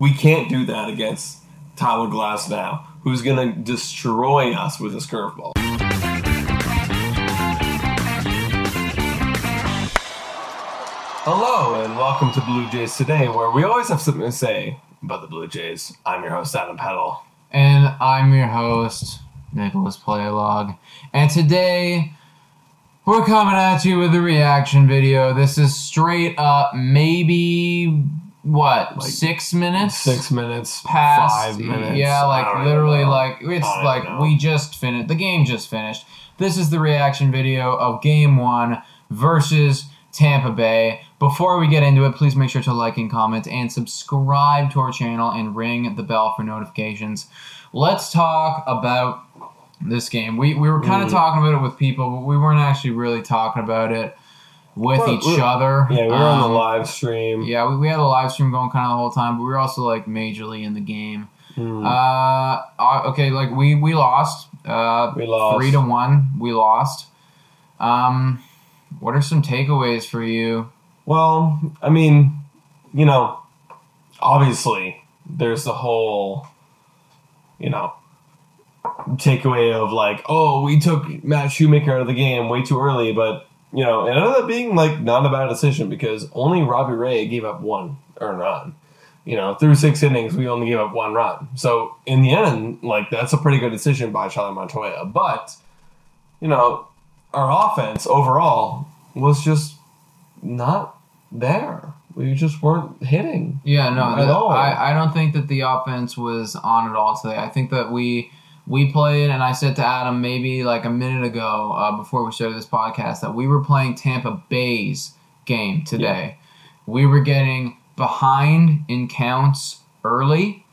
We can't do that against Tyler Glasnow, who's going to destroy us with his curveball. Hello, and welcome to Blue Jays Today, where we always have something to say about the Blue Jays. I'm your host, Adam Peddle. And I'm your host, Nicholas Playlog. And today, we're coming at you with a reaction video. This is straight up maybe, what, Like six minutes? Six minutes, past. five minutes. Yeah, like literally, know. like it's like know. we just finished. The game just finished. This is the reaction video of Game One versus Tampa Bay. Before we get into it, please make sure to like and comment and subscribe to our channel and ring the bell for notifications. Let's talk about this game. We we were Mm. kind of talking about it with people, but we weren't actually really talking about it with Well, each other. Yeah, we were on the Um, live stream. yeah, we, we had a live stream going kind of the whole time, but we were also like majorly in the game. Uh, uh, okay, like we we lost. Uh, We lost. three to one. We lost. Um, what are some takeaways for you? Well, I mean, you know, obviously there's the whole, you know, takeaway of like, oh, we took Matt Shoemaker out of the game way too early, but you know, it ended up being like not a bad decision because only Robbie Ray gave up one earned run. You know, through six innings, we only gave up one run. So in the end, like that's a pretty good decision by Charlie Montoyo. But you know, our offense overall was just not there. We just weren't hitting. Yeah, no, At the- all. I, I don't think that the offense was on at all today. I think that we we played, and I said to Adam maybe like a minute ago uh, before we started this podcast that we were playing Tampa Bay's game today. We were getting behind in counts early,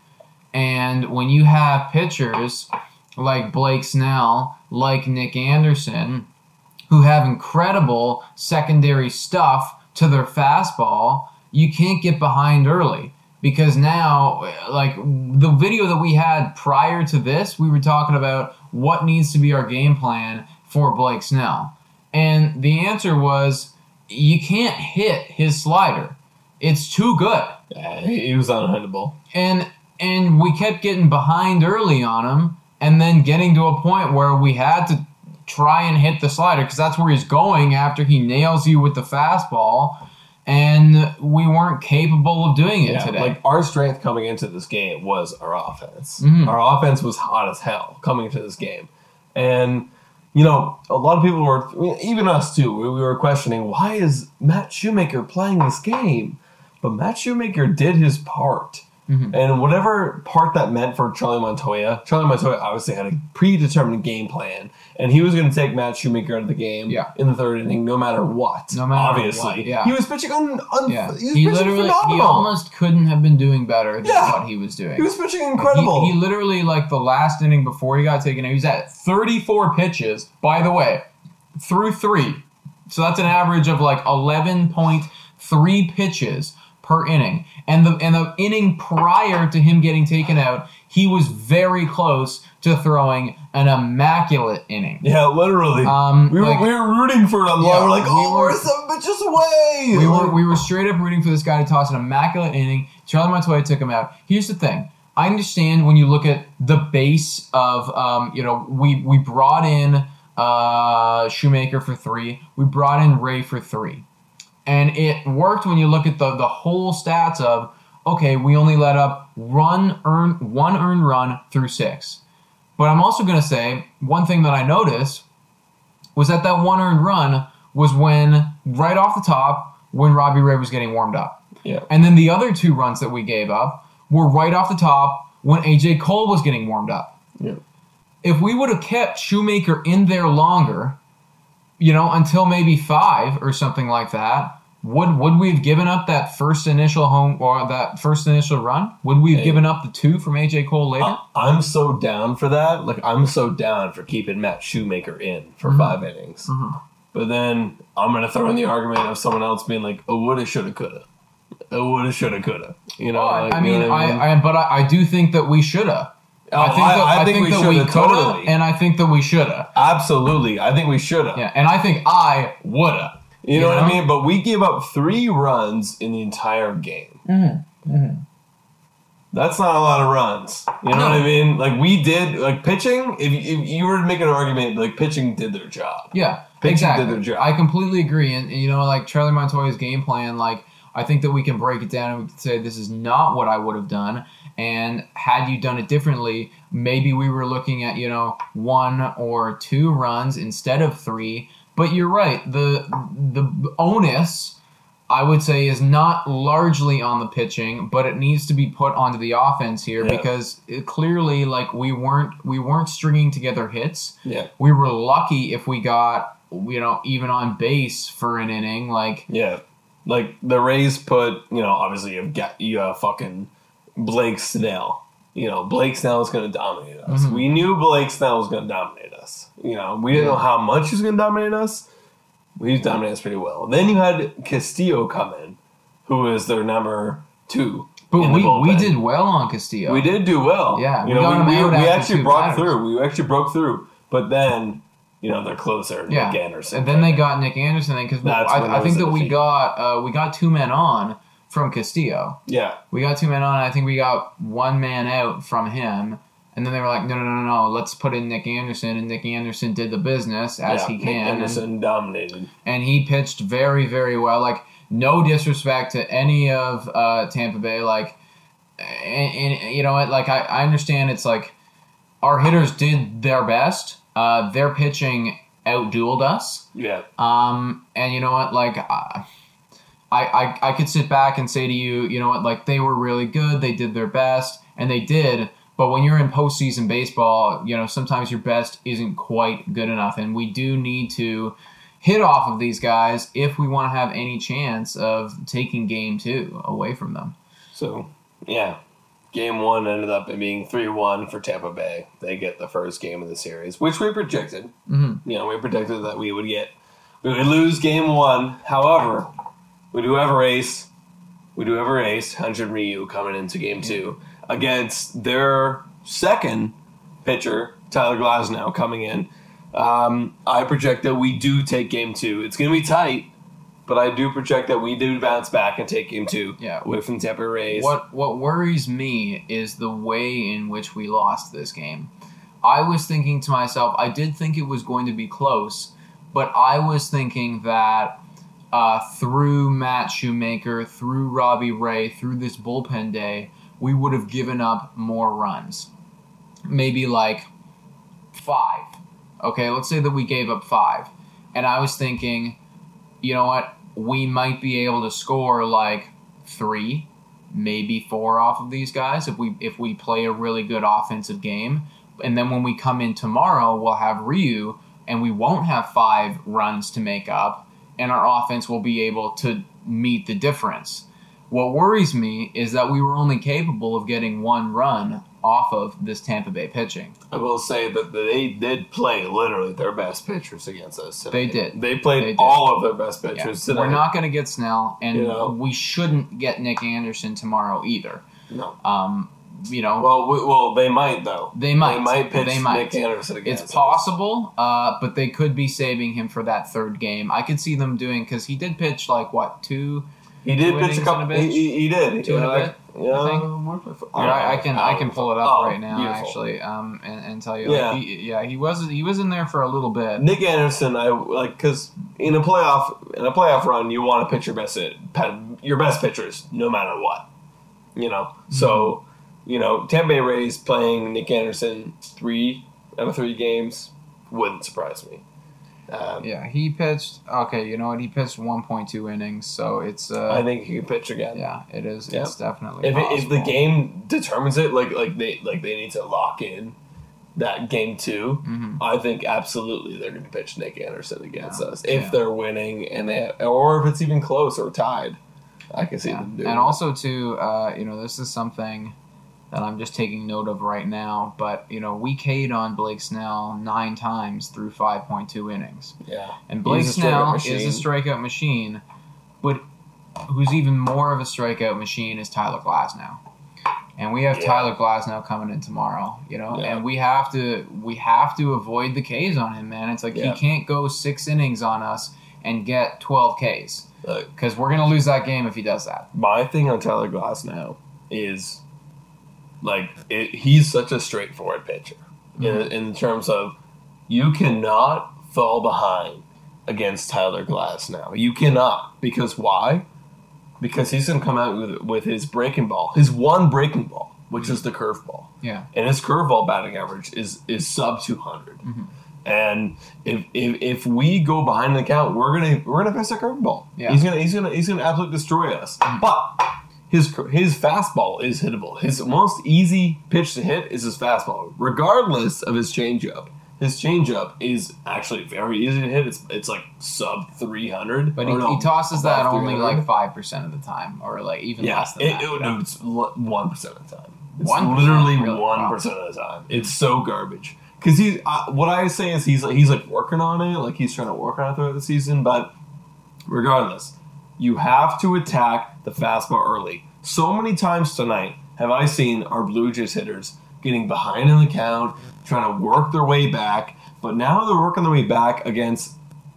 and when you have pitchers like Blake Snell, like Nick Anderson, who have incredible secondary stuff to their fastball, you can't get behind early because now like the video that we had prior to this, we were talking about what needs to be our game plan for Blake Snell. And the answer was you can't hit his slider. It's too good Yeah, he he was unhittable. and and we kept getting behind early on him and then getting to a point where we had to try and hit the slider because that's where he's going after he nails you with the fastball and we weren't capable of doing it Yeah, today like our strength coming into this game was our offense. Mhm. Our offense was hot as hell coming into this game, and you know a lot of people were, I mean, even us too. We, we were questioning why is Matt Shoemaker playing this game, but Matt Shoemaker did his part. Mhm. And whatever part that meant for Charlie Montoyo, Charlie Montoyo obviously had a predetermined game plan, and he was going to take Matt Shoemaker out of the game Yeah. in the third inning, no matter what. No matter obviously, what, yeah. he was pitching un, un, yeah he he literally he almost couldn't have been doing better than Yeah. what he was doing He was pitching incredible. He, he literally like the last inning before he got taken out. He was at 34 pitches. By the way, through three, So that's an average of like 11.3 pitches per inning. And the and the inning prior to him getting taken out, he was very close to throwing an immaculate inning. Yeah, literally. Um, we, were, like- we were rooting for the Yeah. We're like, we oh, were- we're some bitches away. We were we were straight up rooting for this guy to toss an immaculate inning. Charlie Montoyo took him out. Here's the thing. I understand when you look at the base of um, you know, we we brought in uh Shoemaker for three, we brought in Ray for three. And it worked when you look at the the whole stats of okay, we only let up run earn one earned run through six. But I'm also gonna say one thing that I noticed was that that one earned run was when right off the top when Robbie Ray was getting warmed up. Yeah. And then the other two runs that we gave up were right off the top when AJ Cole was getting warmed up. Yeah. If we would have kept Shoemaker in there longer, you know, until maybe five or something like that, would would we have given up that first initial home or that first initial run? Would we have Hey. given up the two from AJ Cole later? I- I'm so down for that. Like I'm so down for keeping Matt Shoemaker in for Mm-hmm. five innings. But then I'm gonna throw in the argument of someone else being like, "Oh, woulda, shoulda, coulda." Oh, woulda, shoulda, coulda. You know, Oh, I- like, I you mean, know what I, I but I, I do think that we should have. Oh, I think that I I, think think, we that we shoulda, could have, totally. and I think that we should have. absolutely. I think we shoulda. Yeah, and I think I woulda. You know You what I mean? But we gave up three runs in the entire game. Mm-hmm. That's not a lot of runs. You know what I mean? Like we did, like pitching. If, if you were to make an argument, like pitching did their job. Yeah, Pitching exactly. did their job. I completely agree, and, and you know, like Charlie Montoyo's game plan, like I think that we can break it down and we can say this is not what I would have done, and had you done it differently, maybe we were looking at you know one or two runs instead of three. But you're right. The the onus I would say is not largely on the pitching, but it needs to be put onto the offense here Yeah. because it, clearly, like we weren't we weren't stringing together hits Yeah. we were lucky if we got you know even on base for an inning like Yeah. Like the Rays put, you know, obviously you've got you have fucking Blake Snell. You know, Blake Snell is going to dominate us. Mm-hmm. We knew Blake Snell was going to dominate us. You know, we didn't know how much he was going to dominate us. He dominated us pretty well. Then you had Castillo come in, who is their number two. but we we did well on Castillo We did do well. Yeah, you we know, we, we, we actually broke through. We actually broke through. But then, you know, they're closer. yeah Nick Anderson. and then they got Nick Anderson because I, I think was that we got uh, we got two men on from Castillo yeah, we got two men on I think we got one man out from him and then they were like no no no no no let's put in Nick Anderson and Nick Anderson did the business as yeah. he Nick can and- Anderson dominated. and he pitched very, very well. Like no disrespect to any of uh, Tampa Bay. Like, and, and you know what? Like I, I understand it's like our hitters did their best. Uh, their pitching outdueled us. Yeah. Um, and you know what? Like, I, I, I could sit back and say to you, you know what? Like, they were really good. They did their best, and they did. But when you're in postseason baseball, you know, sometimes your best isn't quite good enough. And we do need to hit off of these guys if we want to have any chance of taking game two away from them. So, yeah. Game one ended up being 3 1 for Tampa Bay. They get the first game of the series, which we predicted. Mm-hmm. You know, we predicted that we would get, we would lose game one. However, we do have a race. We do have a race. Hyun-jin Ryu coming into game two against their second pitcher, Tyler Glasnow, coming in. Um, I project that we do take game two. It's going to be tight, but I do project that we do bounce back and take game two. Yeah. away from Tampa Bay Rays. What what worries me is the way in which we lost this game. I was thinking to myself, I did think it was going to be close, but I was thinking that uh, through Matt Shoemaker, through Robbie Ray, through this bullpen day, we would have given up more runs. Maybe like five. Okay, let's say that we gave up five. And I was thinking, you know what? We might be able to score like three, maybe four off of these guys if we if we play a really good offensive game. And then when we come in tomorrow, we'll have Ryu and we won't have five runs to make up, and our offense will be able to meet the difference. What worries me is that we were only capable of getting one run off of this Tampa Bay pitching. I will say that they did play literally their best pitchers against us. Tonight. They did. They played They did. all of their best Yeah. pitchers We're not going to get Snell, and You know? we shouldn't get Nick Anderson tomorrow either. No. Um, you know, Well, we, well, they might though. They might. They might pitch They might. Nick Anderson against it's us. possible, uh, but they could be saving him for that third game. I could see them doing because he did pitch like what two. He did pitch a couple. a? He, he, he did. Two and a Yeah, bit, Yeah, I think. I, I, I can I can pull it up Oh, right now beautiful. actually, um, and, and tell you. Yeah. Like, he, yeah, he was he was in there for a little bit. Nick Anderson, I like because in a playoff in a playoff run, you want to pitch your best your best pitchers no matter what. You know, so Mm-hmm. You know Tampa Bay Rays playing Nick Anderson three out of three games wouldn't surprise me. Um, Yeah, he pitched. Okay, you know what? He pitched 1.2 innings, so it's. Uh, I think he could pitch again. Yeah, it is. Yeah. It's definitely. If, it, if the game determines it, like like they like they need to lock in that game 2 Mm-hmm. I think absolutely they're going to pitch Nick Anderson against Yeah. us if Yeah. they're winning and they or if it's even close or tied. I can see them doing. And also too, uh, you know, this is something that I'm just taking note of right now. But you know, we K'd on Blake Snell nine times through 5.2 innings, yeah, and Blake He's a strikeout Snell is a strikeout machine. But who's even more of a strikeout machine is Tyler Glasnow. And we have Yeah. Tyler Glasnow coming in tomorrow, you know, Yeah. and we have to we have to avoid the Ks on him, man. It's like Yeah. he can't go six innings on us and get 12 Ks because we're gonna lose that game if he does that. my thing on Tyler Glasnow is like it, he's such a straightforward pitcher in, mm-hmm. in terms of you cannot fall behind against Tyler Glasnow. You cannot because why? Because he's gonna come out with with his breaking ball, his one breaking ball, which is the curveball, Yeah. and his curveball batting average is is sub two mm-hmm. And if, if if we go behind the count, we're gonna we're gonna face a curveball. Yeah. He's gonna he's gonna he's gonna absolutely destroy us. Mm-hmm. But his his fastball is hittable. His most easy pitch to hit is his fastball, regardless of his changeup. His changeup is actually very easy to hit. It's it's like sub three hundred. But he, he tosses that only like five percent of the time, or like even yeah, less than it, that. it- no, it's one percent of the time. It's 1%? literally one Wow. of the time. It's so garbage. Because he's uh, what I say is he's he's like working on it, like he's trying to work on it throughout the season. But regardless, you have to attack the fastball early. So many times tonight have I seen our Blue Jays hitters getting behind in the count, trying to work their way back. But now they're working their way back against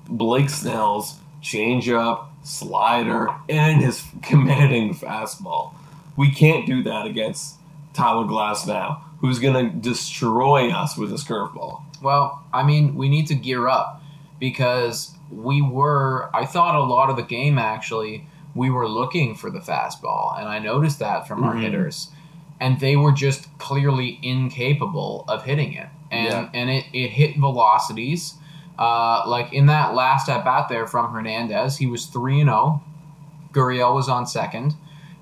Blake Snell's changeup, slider, and his commanding fastball. We can't do that against Tyler Glasnow, who's going to destroy us with his curveball. Well, I mean, we need to gear up because we were. I thought a lot of the game actually we were looking for the fastball, and I noticed that from our Mhm. hitters, and they were just clearly incapable of hitting it, and Yeah. and it it hit velocities. Uh, like in that last at bat there from Hernandez, he was three and zero. Gurriel was on second,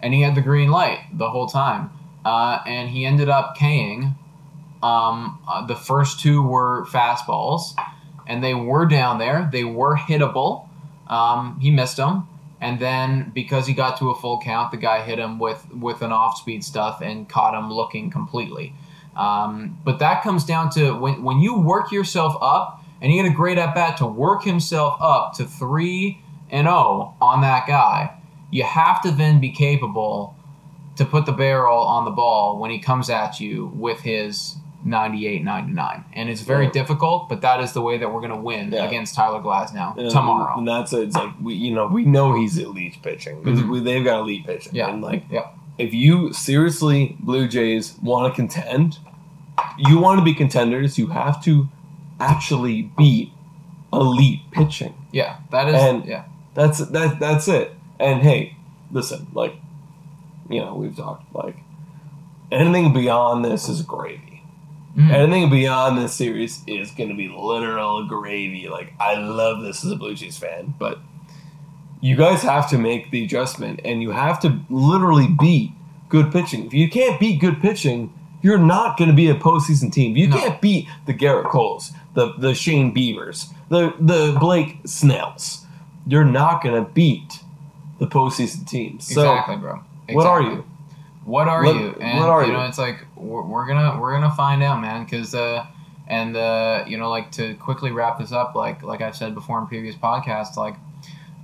and he had the green light the whole time. Uh, and he ended up K'ing. Um, uh, the first two were fastballs, and they were down there. They were hittable. Um, he missed them, and then because he got to a full count, the guy hit him with with an off speed stuff and caught him looking completely. Um, but that comes down to when when you work yourself up, and he had a great at bat to work himself up to three and zero on that guy. You have to then be capable to put the barrel on the ball when he comes at you with his 98 99 and it's very Yeah. difficult but that is the way that we're going to win Yeah. against tyler glasnow And- tomorrow And that's it. It's like, we, you know, we know he's elite pitching. 'Cause Mhm. we- they've got elite pitching. yeah And like, yeah if you seriously, Blue Jays, want to contend, you want to be contenders, you have to actually beat elite pitching. yeah that is And- yeah That's that. That's it. And hey, listen, like, you know, we've talked like anything beyond this is gravy. Mhm. Anything beyond this series is going to be literal gravy. Like, I love this as a Blue Jays fan, but you guys have to make the adjustment, and you have to literally beat good pitching. If you can't beat good pitching, you're not going to be a postseason team. You No. can't beat the Gerrit Coles, the the Shane Biebers, the the Blake Snells, you're not going to beat the postseason teams. So, exactly bro what are you? What are What- you? And what are you you? know, it's like we're, we're gonna we're gonna find out, man. Because uh, and uh, you know, like to quickly wrap this up, like like I've said before in previous podcasts, like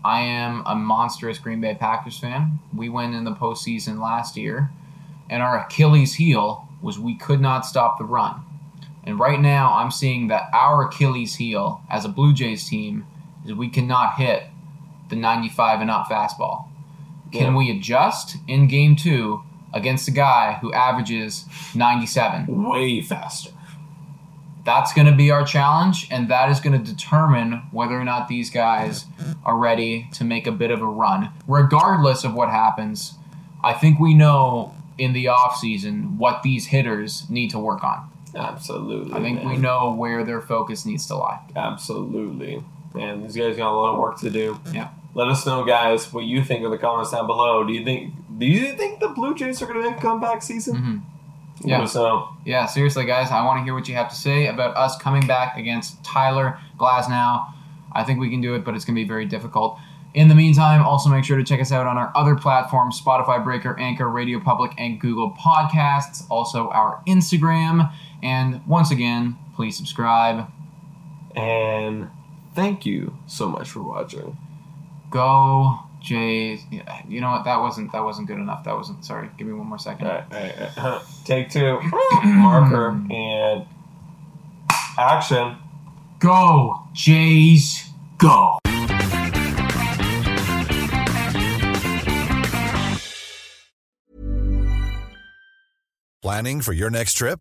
I am a monstrous Green Bay Packers fan. We went in the postseason last year, and our Achilles heel was we could not stop the run. And right now, I'm seeing that our Achilles heel as a Blue Jays team is we cannot hit the 95 and up fastball. Can Yeah. we adjust in game two against a guy who averages 97? Way faster. That's going to be our challenge, and that is going to determine whether or not these guys are ready to make a bit of a run. Regardless of what happens, I think we know in the offseason what these hitters need to work on. Absolutely. I think we know where their focus needs to lie. Absolutely. Man, these guys got a lot of work to do. Yeah. Let us know, guys, what you think in the comments down below. Do you think do you think the Blue Jays are going to make a comeback season? Mhm. Yeah. know. Yeah, seriously, guys, I want to hear what you have to say about us coming back against Tyler Glasnow. I think we can do it, but it's going to be very difficult. In the meantime, also make sure to check us out on our other platforms Spotify, Breaker, Anchor, Radio Public, and Google Podcasts. Also, our Instagram. And once again, please subscribe. And thank you so much for watching. Go Jays. You know what? That wasn't that wasn't good enough. That wasn't. Sorry. Give me one more second. All right, all right, all right. Take two. Marker and action. Go Jays. Go. Planning for your next trip?